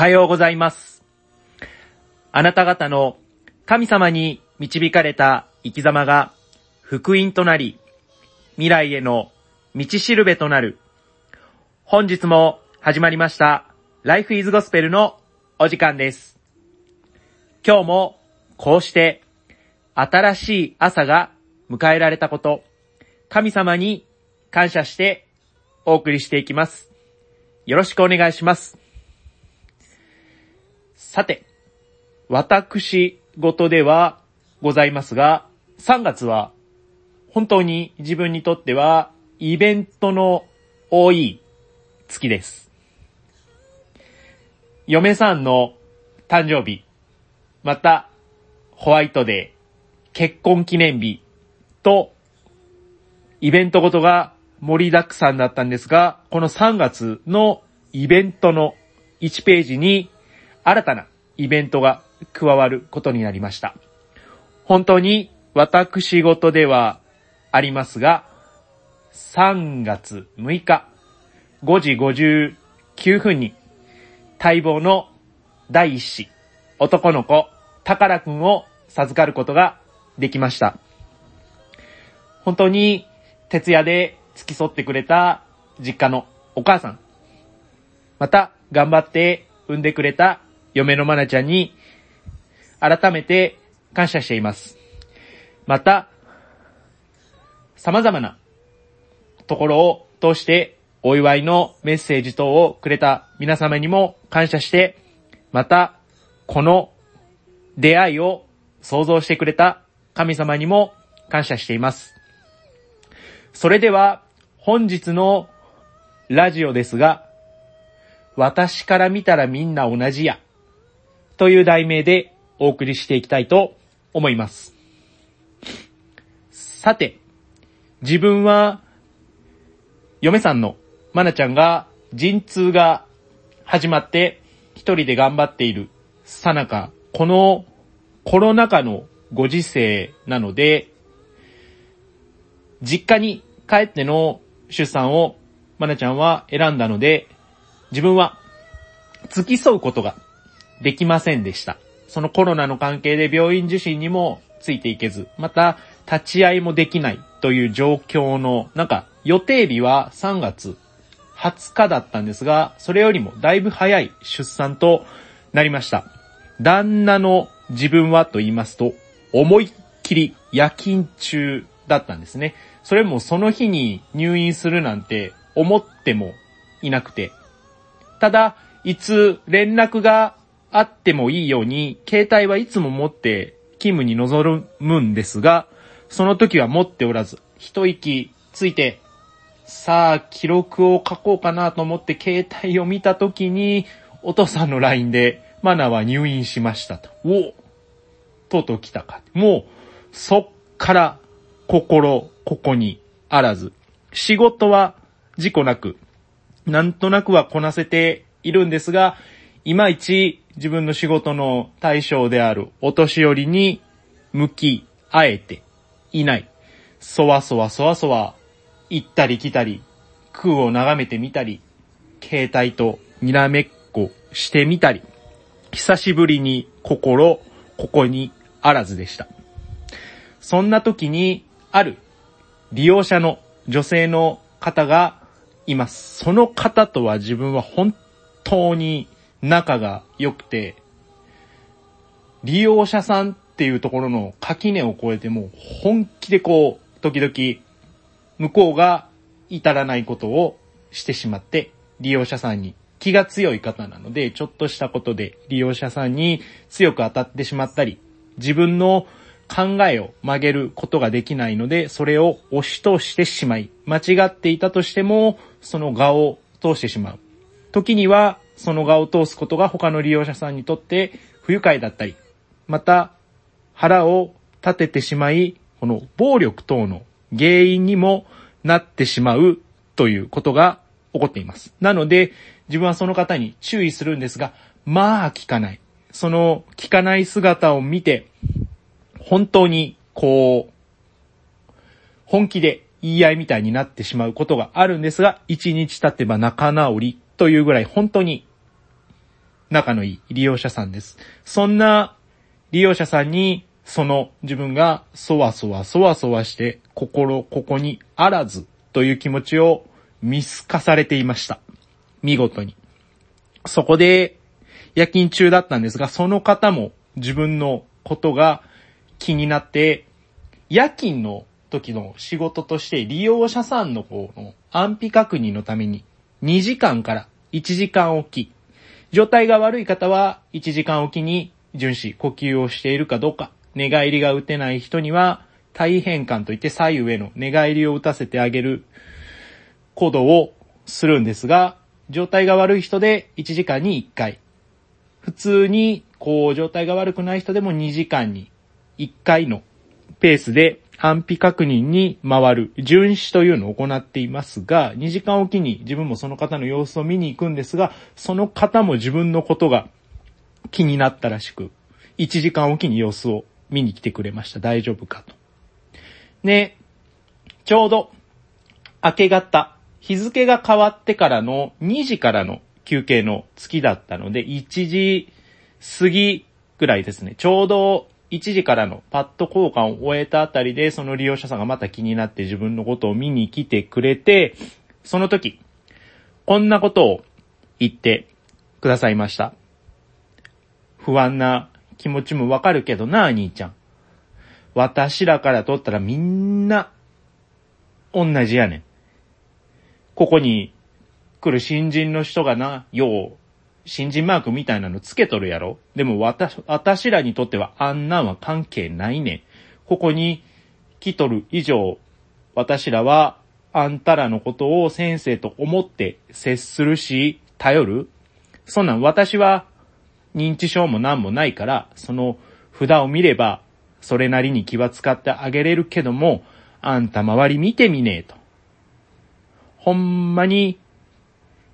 おはようございます。あなた方の神様に導かれた生き様が福音となり、未来への道しるべとなる。本日も始まりました、Life is Gospel のお時間です。今日もこうして新しい朝が迎えられたこと、神様に感謝してお送りしていきます。よろしくお願いします。さて、私事ではございますが、3月は本当に自分にとってはイベントの多い月です。嫁さんの誕生日、またホワイトデー、結婚記念日とイベントごとが盛りだくさんだったんですが、この3月のイベントの1ページに新たなイベントが加わることになりました。本当に私事ではありますが、3月6日5時59分に待望の第一子、男の子、宝くんを授かることができました。本当に徹夜で付き添ってくれた実家のお母さん、また頑張って産んでくれた嫁のまなちゃんに改めて感謝しています。また、様々なところを通してお祝いのメッセージ等をくれた皆様にも感謝して、また、この出会いを想像してくれた神様にも感謝しています。それでは、本日のラジオですが、私から見たらみんな同じや、という題名でお送りしていきたいと思います。さて、自分は、嫁さんのまなちゃんが陣痛が始まって一人で頑張っているさなか、このコロナ禍のご時世なので、実家に帰っての出産をまなちゃんは選んだので、自分は付き添うことができませんでした。そのコロナの関係で病院受診にもついていけず、また立ち会いもできないという状況の、なんか予定日は3月20日だったんですが、それよりもだいぶ早い出産となりました。旦那の自分はと言いますと、思いっきり夜勤中だったんですね。それもその日に入院するなんて思ってもいなくて。ただ、いつ連絡があってもいいように、携帯はいつも持って勤務に臨むんですが、その時は持っておらず、一息ついて、さあ、記録を書こうかなと思って携帯を見た時に、お父さんの LINE で、マナは入院しましたと。おとうとう来たか。もう、そっから、心、ここにあらず。仕事は事故なく、なんとなくはこなせているんですが、いまいち自分の仕事の対象であるお年寄りに向き合えていない。そわそわそわそわ行ったり来たり、空を眺めてみたり、携帯とにらめっこしてみたり、久しぶりに心、ここにあらずでした。そんな時に、ある利用者の女性の方がいます。その方とは自分は本当に仲が良くて、利用者さんっていうところの垣根を越えても本気でこう、時々向こうが至らないことをしてしまって、利用者さんに気が強い方なので、ちょっとしたことで利用者さんに強く当たってしまったり、自分の考えを曲げることができないので、それを押し通してしまい、間違っていたとしても、その画を通してしまう。時には、その画を通すことが他の利用者さんにとって不愉快だったり、また、腹を立ててしまい、この暴力等の原因にもなってしまうということが起こっています。なので、自分はその方に注意するんですが、まあ聞かない。その聞かない姿を見て、本当にこう、本気で言い合いみたいになってしまうことがあるんですが、一日経てば仲直りというぐらい本当に仲のいい利用者さんです。そんな利用者さんに、その自分がそわそわそわそわして心ここにあらずという気持ちを見透かされていました。見事に。そこで夜勤中だったんですが、その方も自分のことが気になって、夜勤の時の仕事として利用者さんの方の安否確認のために2時間から1時間おき、状態が悪い方は1時間おきに巡視、呼吸をしているかどうか、寝返りが打てない人には体変換といって左右への寝返りを打たせてあげる。行動をするんですが、状態が悪い人で1時間に1回。普通に、こう、状態が悪くない人でも2時間に1回のペースで安否確認に回る、巡視というのを行っていますが、2時間おきに自分もその方の様子を見に行くんですが、その方も自分のことが気になったらしく、1時間おきに様子を見に来てくれました。大丈夫かと。ね、ちょうど明け方、日付が変わってからの2時からの休憩の月だったので、1時過ぎぐらいですね。ちょうど1時からのパッド交換を終えたあたりで、その利用者さんがまた気になって自分のことを見に来てくれて、その時、こんなことを言ってくださいました。不安な気持ちもわかるけどな、兄ちゃん。私らからとったらみんな、同じやねん。ここに来る新人の人がな、よう、新人マークみたいなのつけとるやろ？でも私、私らにとってはあんなんは関係ないねん。ここに来とる以上、私らはあんたらのことを先生と思って接するし、頼る？そんなん私は認知症も何もないから、その札を見れば、それなりに気は使ってあげれるけども、あんた周り見てみねえと。ほんまに、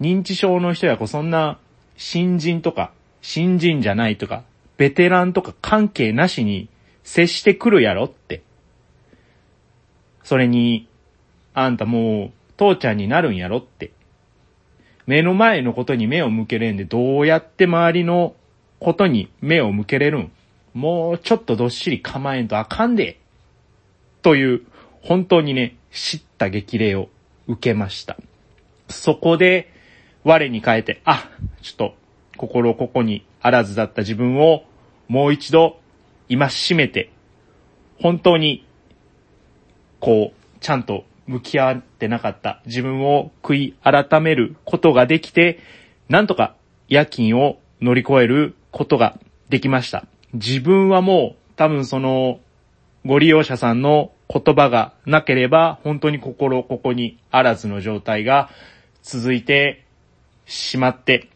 認知症の人やこそんな、新人とか、新人じゃないとか、ベテランとか関係なしに接してくるやろって。それに、あんたもう、父ちゃんになるんやろって。目の前のことに目を向けれんで、どうやって周りのことに目を向けれるんもうちょっとどっしり構えんとあかんで。という、本当にね、知った激励を受けました。そこで、我に変えて、あ、ちょっと、心ここにあらずだった自分を、もう一度、今しめて、本当に、こう、ちゃんと向き合ってなかった自分を悔い改めることができて、なんとか夜勤を乗り越えることができました。自分はもう多分そのご利用者さんの言葉がなければ本当に心ここにあらずの状態が続いてしまって、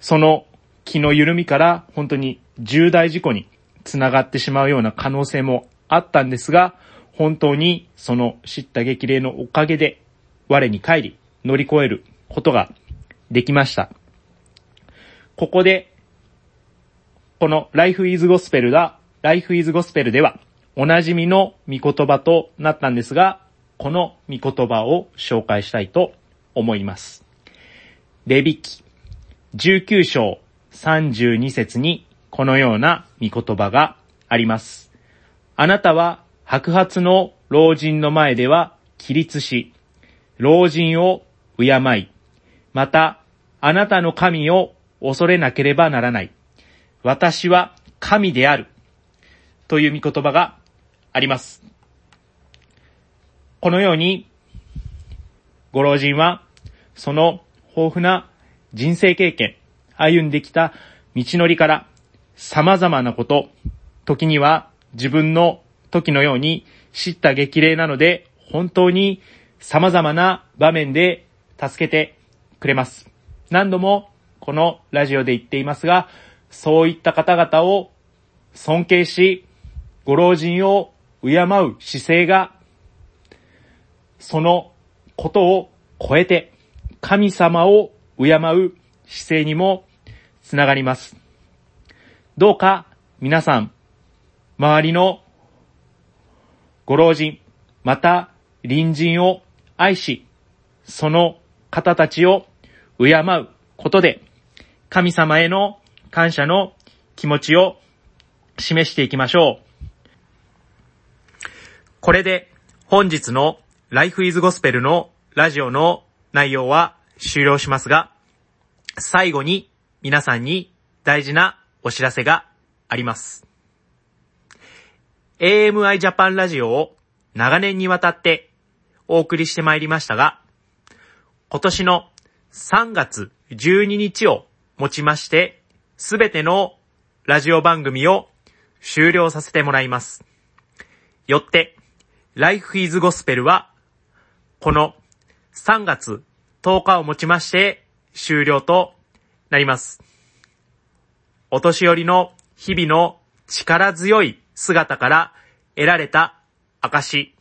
その気の緩みから本当に重大事故につながってしまうような可能性もあったんですが、本当にその知った激励のおかげで我に帰り乗り越えることができました。ここでこの Life is Gospel が、Life is Gospel では、おなじみの見言葉となったんですが、この見言葉を紹介したいと思います。レビキ19章32節にこのような見言葉があります。あなたは白髪の老人の前では起立し、老人を敬い、またあなたの神を恐れなければならない。私は神である。という見言葉があります。このように、ご老人は、その豊富な人生経験、歩んできた道のりから様々なこと、時には自分の時のように知った激励なので、本当に様々な場面で助けてくれます。何度もこのラジオで言っていますが、そういった方々を尊敬し、ご老人を敬う姿勢が、そのことを超えて、神様を敬う姿勢にもつながります。どうか皆さん、周りのご老人、また隣人を愛し、その方たちを敬うことで、神様への感謝の気持ちを示していきましょう。これで本日の Life is Gospel のラジオの内容は終了しますが、最後に皆さんに大事なお知らせがあります。AMI Japan ラジオを長年にわたってお送りしてまいりましたが、今年の3月12日をもちまして、すべてのラジオ番組を終了させてもらいます。よって、Life is Gospel は、この3月10日をもちまして終了となります。お年寄りの日々の力強い姿から得られた証、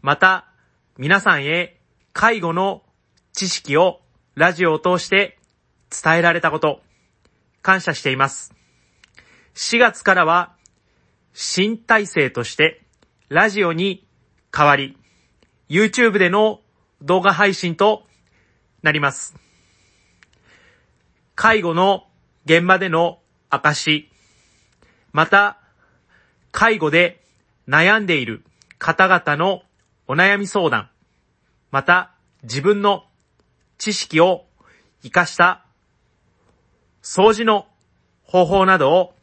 また皆さんへ介護の知識をラジオを通して伝えられたこと、感謝しています。4月からは新体制としてラジオに変わり、YouTube での動画配信となります。介護の現場での証、また、介護で悩んでいる方々のお悩み相談、また自分の知識を活かした掃除の方法などを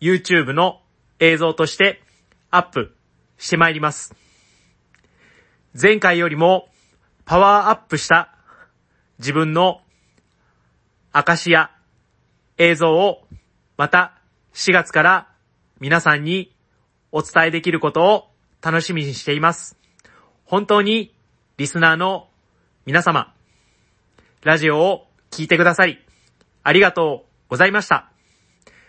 YouTube の映像としてアップしてまいります。前回よりもパワーアップした自分の証や映像をまた4月から皆さんにお伝えできることを楽しみにしています。本当にリスナーの皆様、ラジオを聴いてくださり、ありがとうございました。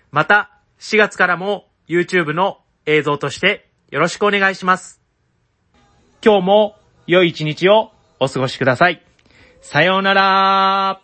また4月からも YouTube の映像としてよろしくお願いします。今日も良い一日をお過ごしください。さようなら。